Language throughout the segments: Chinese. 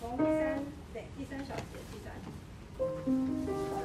从第三对第三小节计算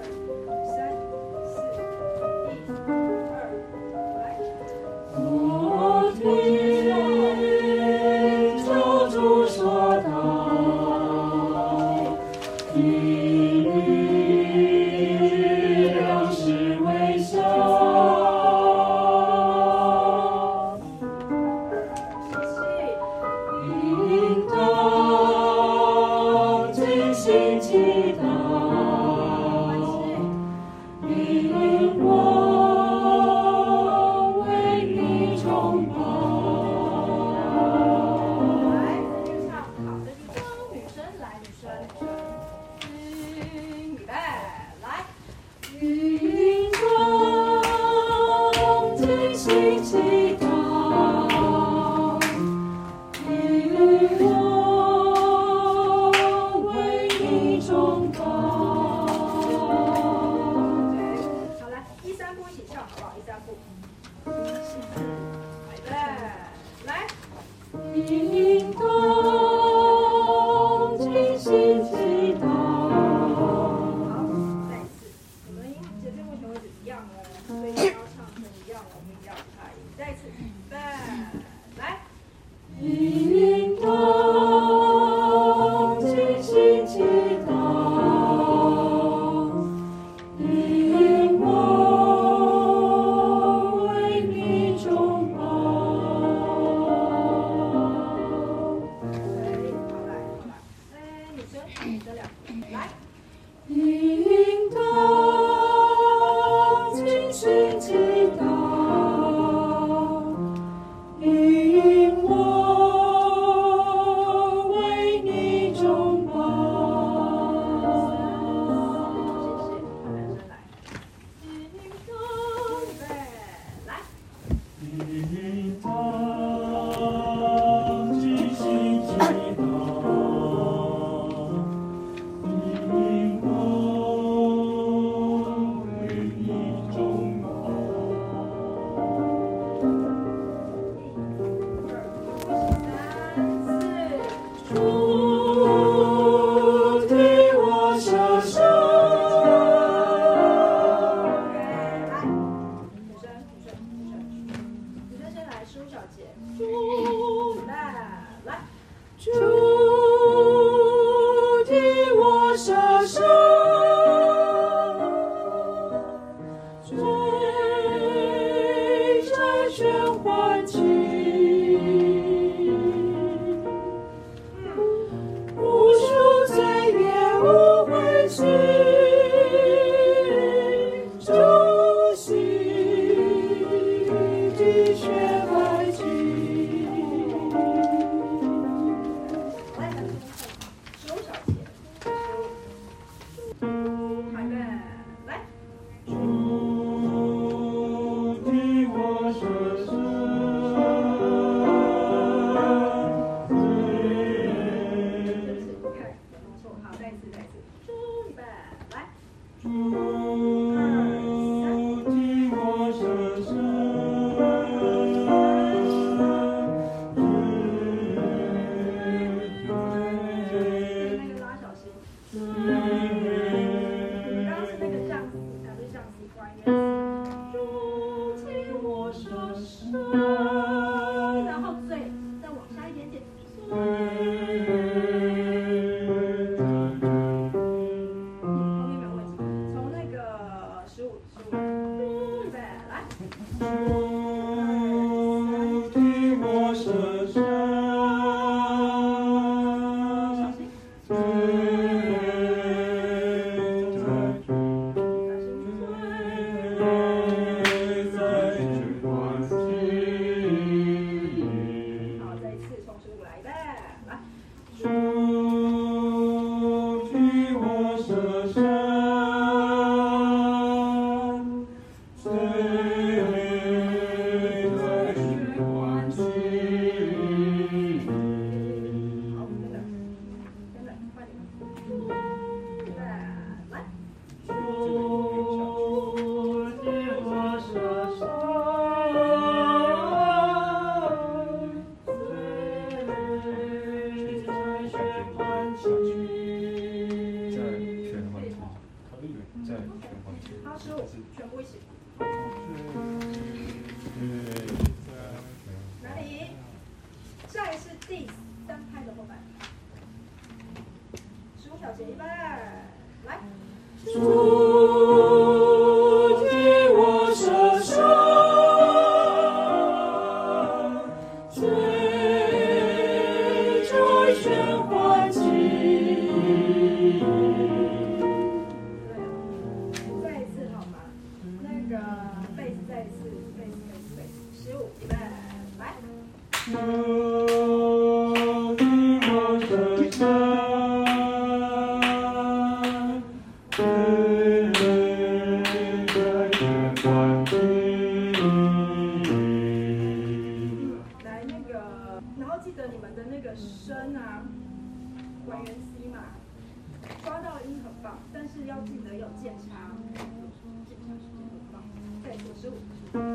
soup.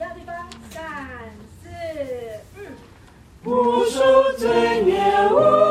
要地方，三四，嗯，无数罪孽无。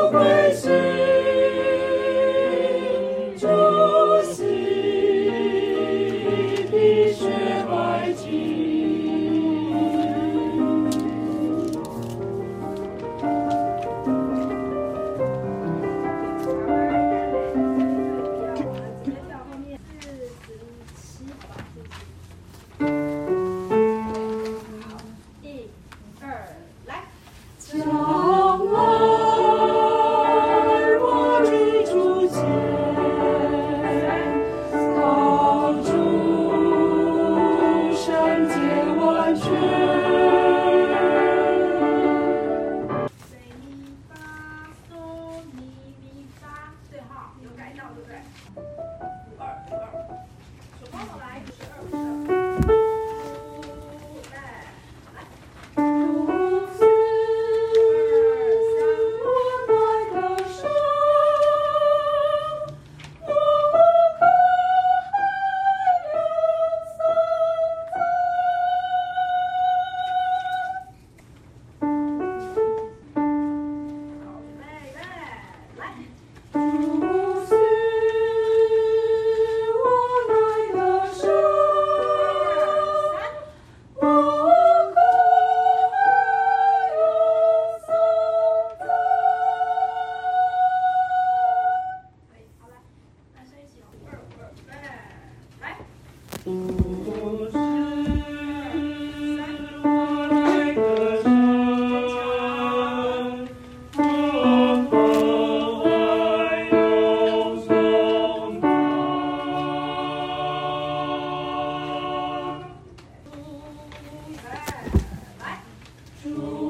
True.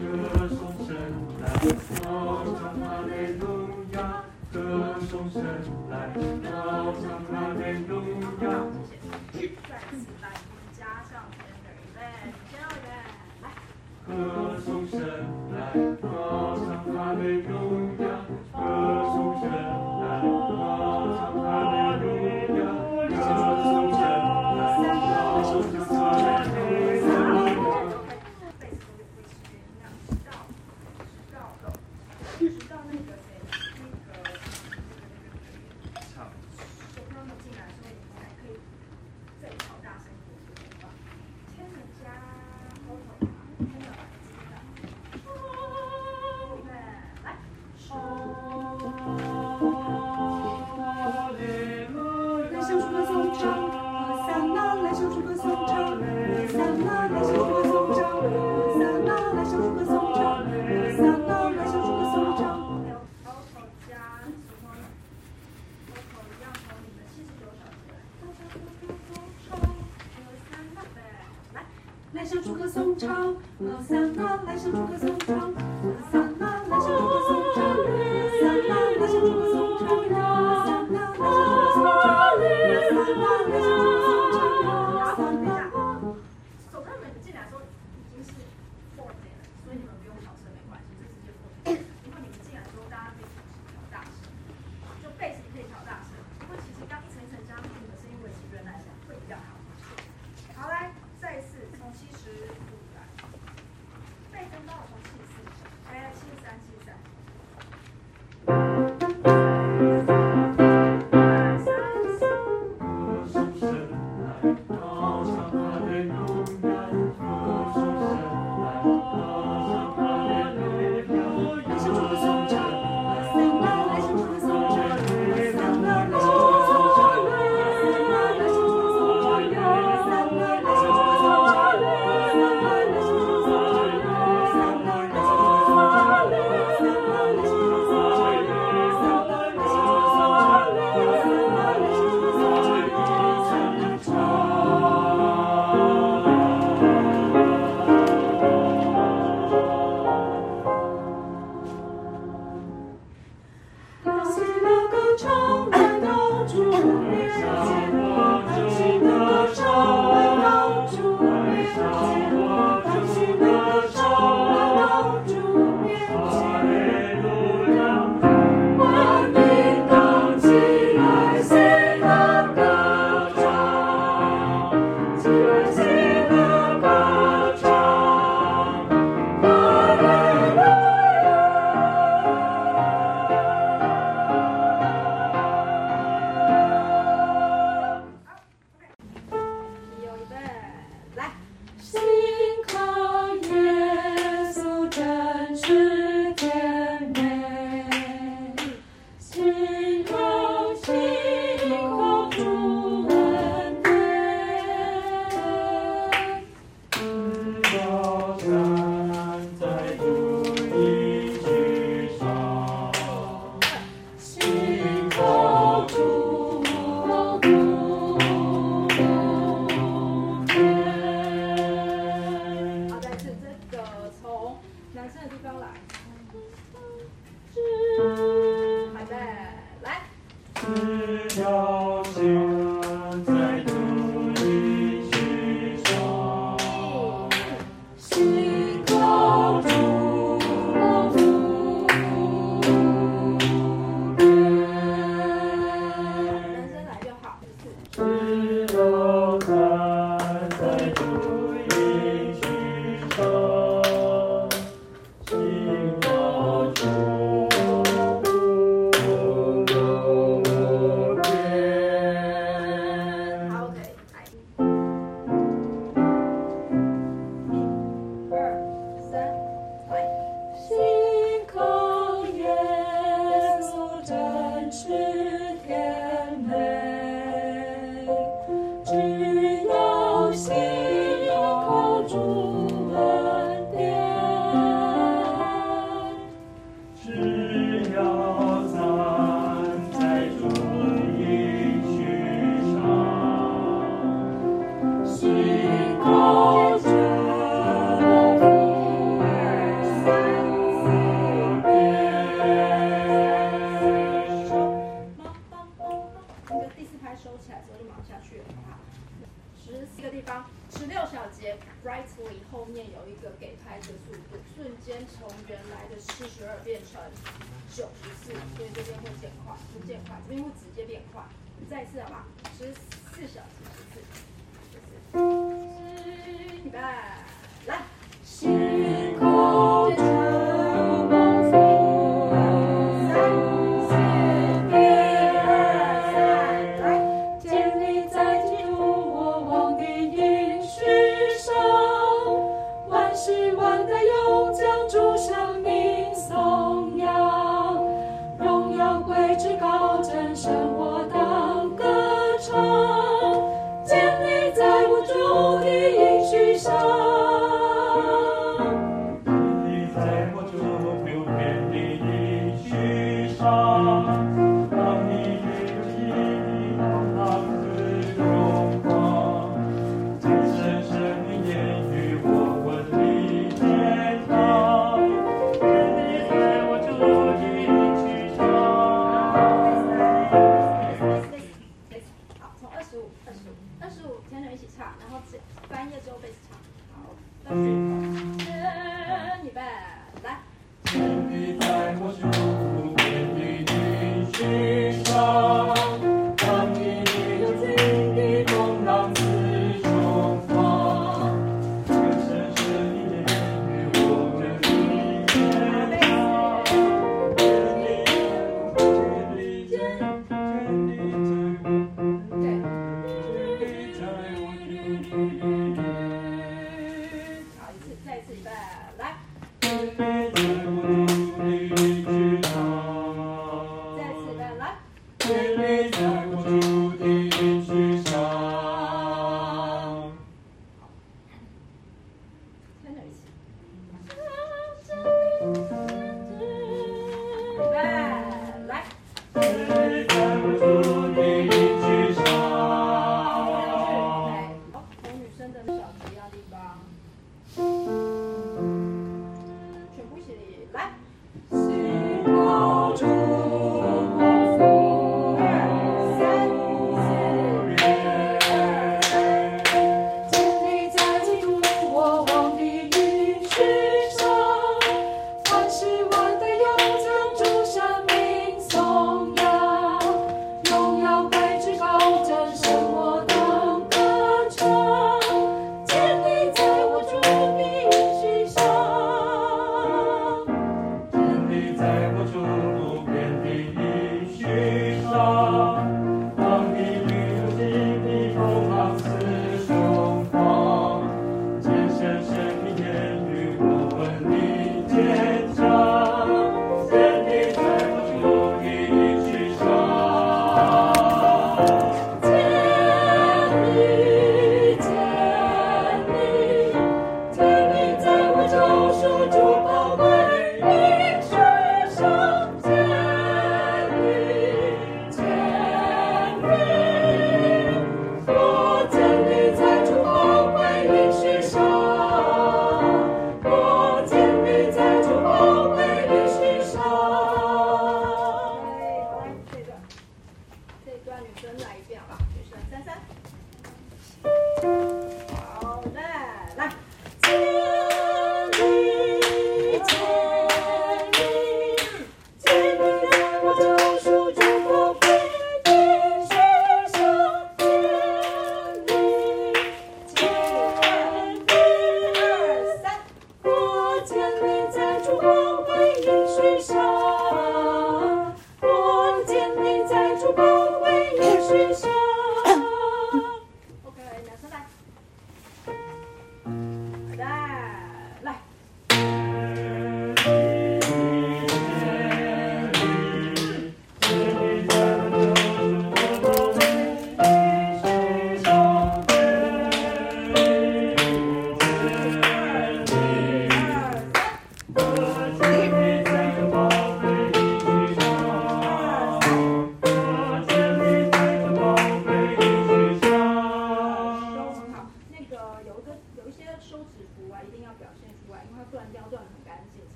歌颂神来，歌唱哈利。歌颂神来，歌唱哈。再次来，加上天，来。歌颂神来。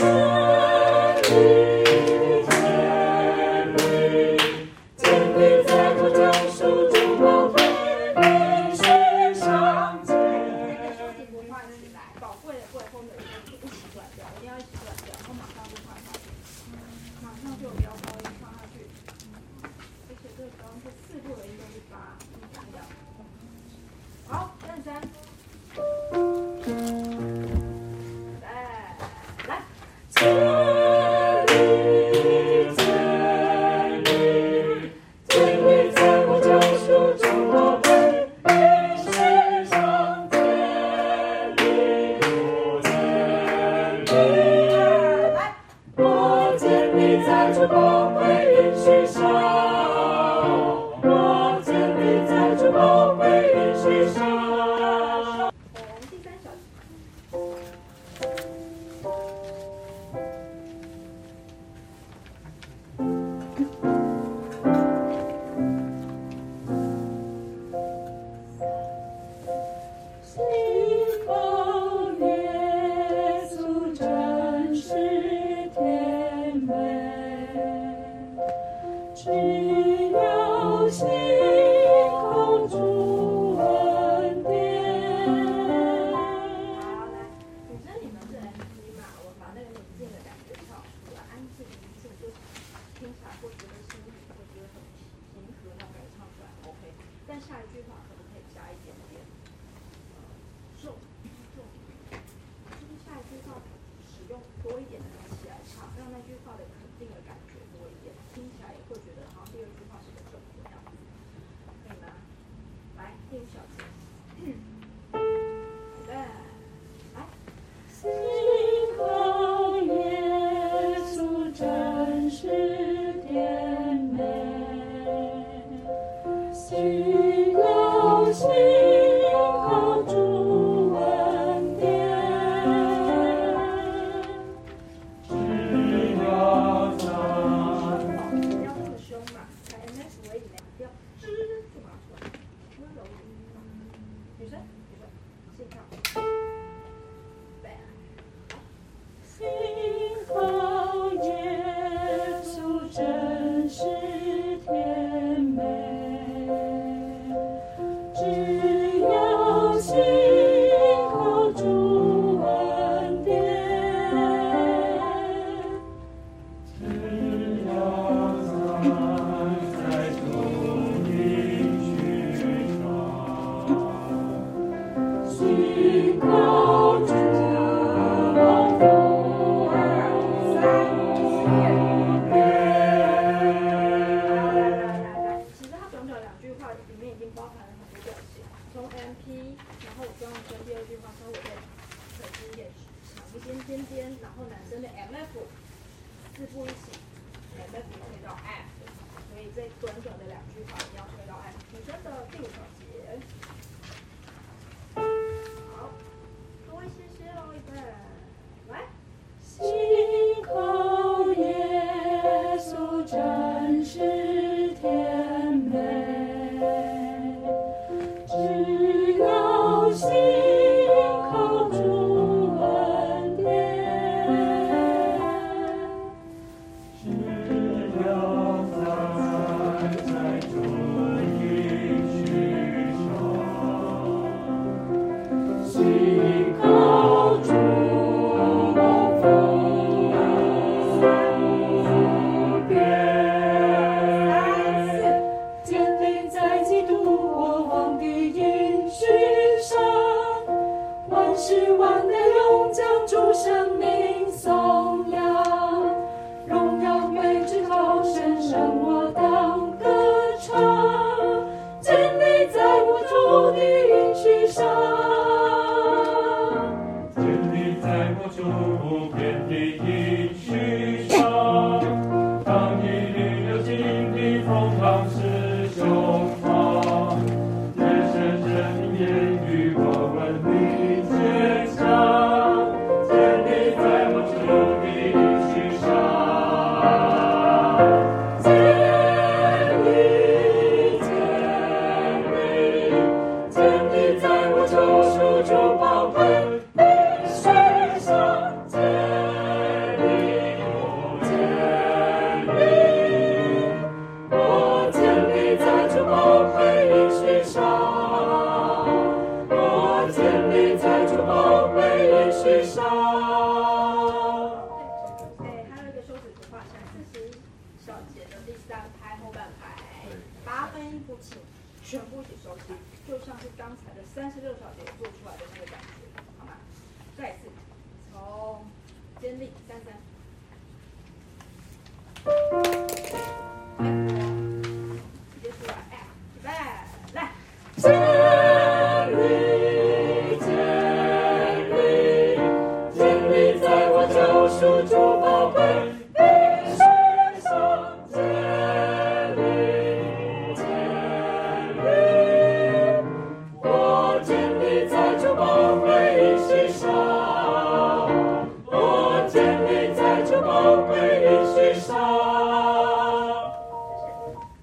Thank you.